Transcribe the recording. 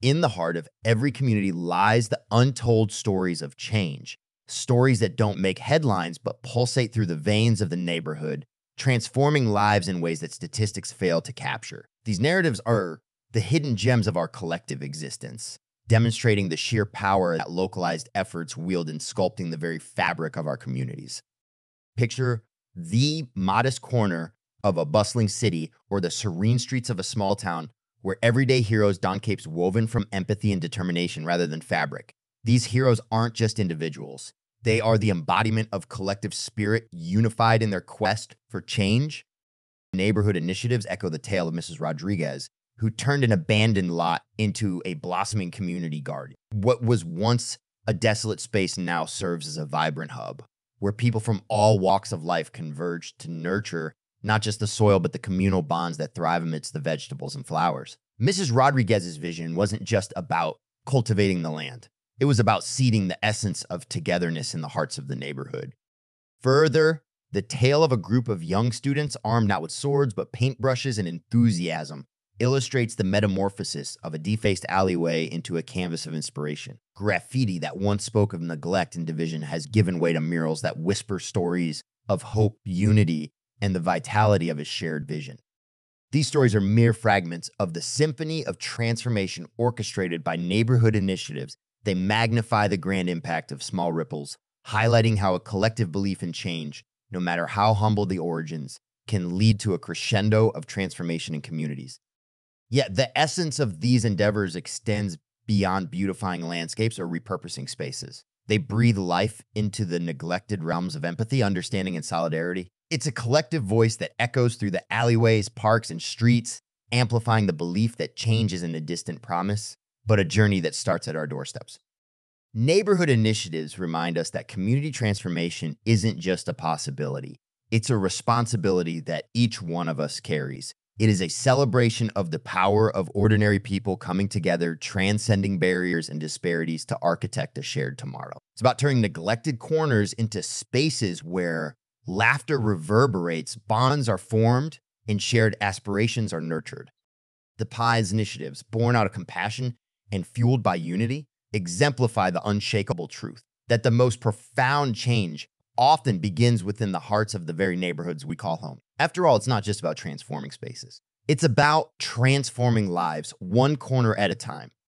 In the heart of every community lies the untold stories of change, stories that don't make headlines but pulsate through the veins of the neighborhood, transforming lives in ways that statistics fail to capture. These narratives are the hidden gems of our collective existence, demonstrating the sheer power that localized efforts wield in sculpting the very fabric of our communities. Picture the modest corner of a bustling city or the serene streets of a small town where everyday heroes don capes woven from empathy and determination rather than fabric. These heroes aren't just individuals. They are the embodiment of collective spirit unified in their quest for change. Neighborhood initiatives echo the tale of Mrs. Rodriguez, who turned an abandoned lot into a blossoming community garden. What was once a desolate space now serves as a vibrant hub where people from all walks of life converge to nurture not just the soil, but the communal bonds that thrive amidst the vegetables and flowers. Mrs. Rodriguez's vision wasn't just about cultivating the land, it was about seeding the essence of togetherness in the hearts of the neighborhood. Further, the tale of a group of young students armed not with swords but paintbrushes and enthusiasm illustrates the metamorphosis of a defaced alleyway into a canvas of inspiration. Graffiti that once spoke of neglect and division has given way to murals that whisper stories of hope, unity, and the vitality of a shared vision. These stories are mere fragments of the symphony of transformation orchestrated by neighborhood initiatives. They magnify the grand impact of small ripples, highlighting how a collective belief in change, no matter how humble the origins, can lead to a crescendo of transformation in communities. Yet the essence of these endeavors extends beyond beautifying landscapes or repurposing spaces. They breathe life into the neglected realms of empathy, understanding, and solidarity. It's a collective voice that echoes through the alleyways, parks, and streets, amplifying the belief that change isn't a distant promise, but a journey that starts at our doorsteps. Neighborhood initiatives remind us that community transformation isn't just a possibility, it's a responsibility that each one of us carries. It is a celebration of the power of ordinary people coming together, transcending barriers and disparities to architect a shared tomorrow. It's about turning neglected corners into spaces where laughter reverberates, bonds are formed, and shared aspirations are nurtured. The Pies initiatives, born out of compassion and fueled by unity, exemplify the unshakable truth that the most profound change often begins within the hearts of the very neighborhoods we call home. After all, it's not just about transforming spaces, it's about transforming lives one corner at a time.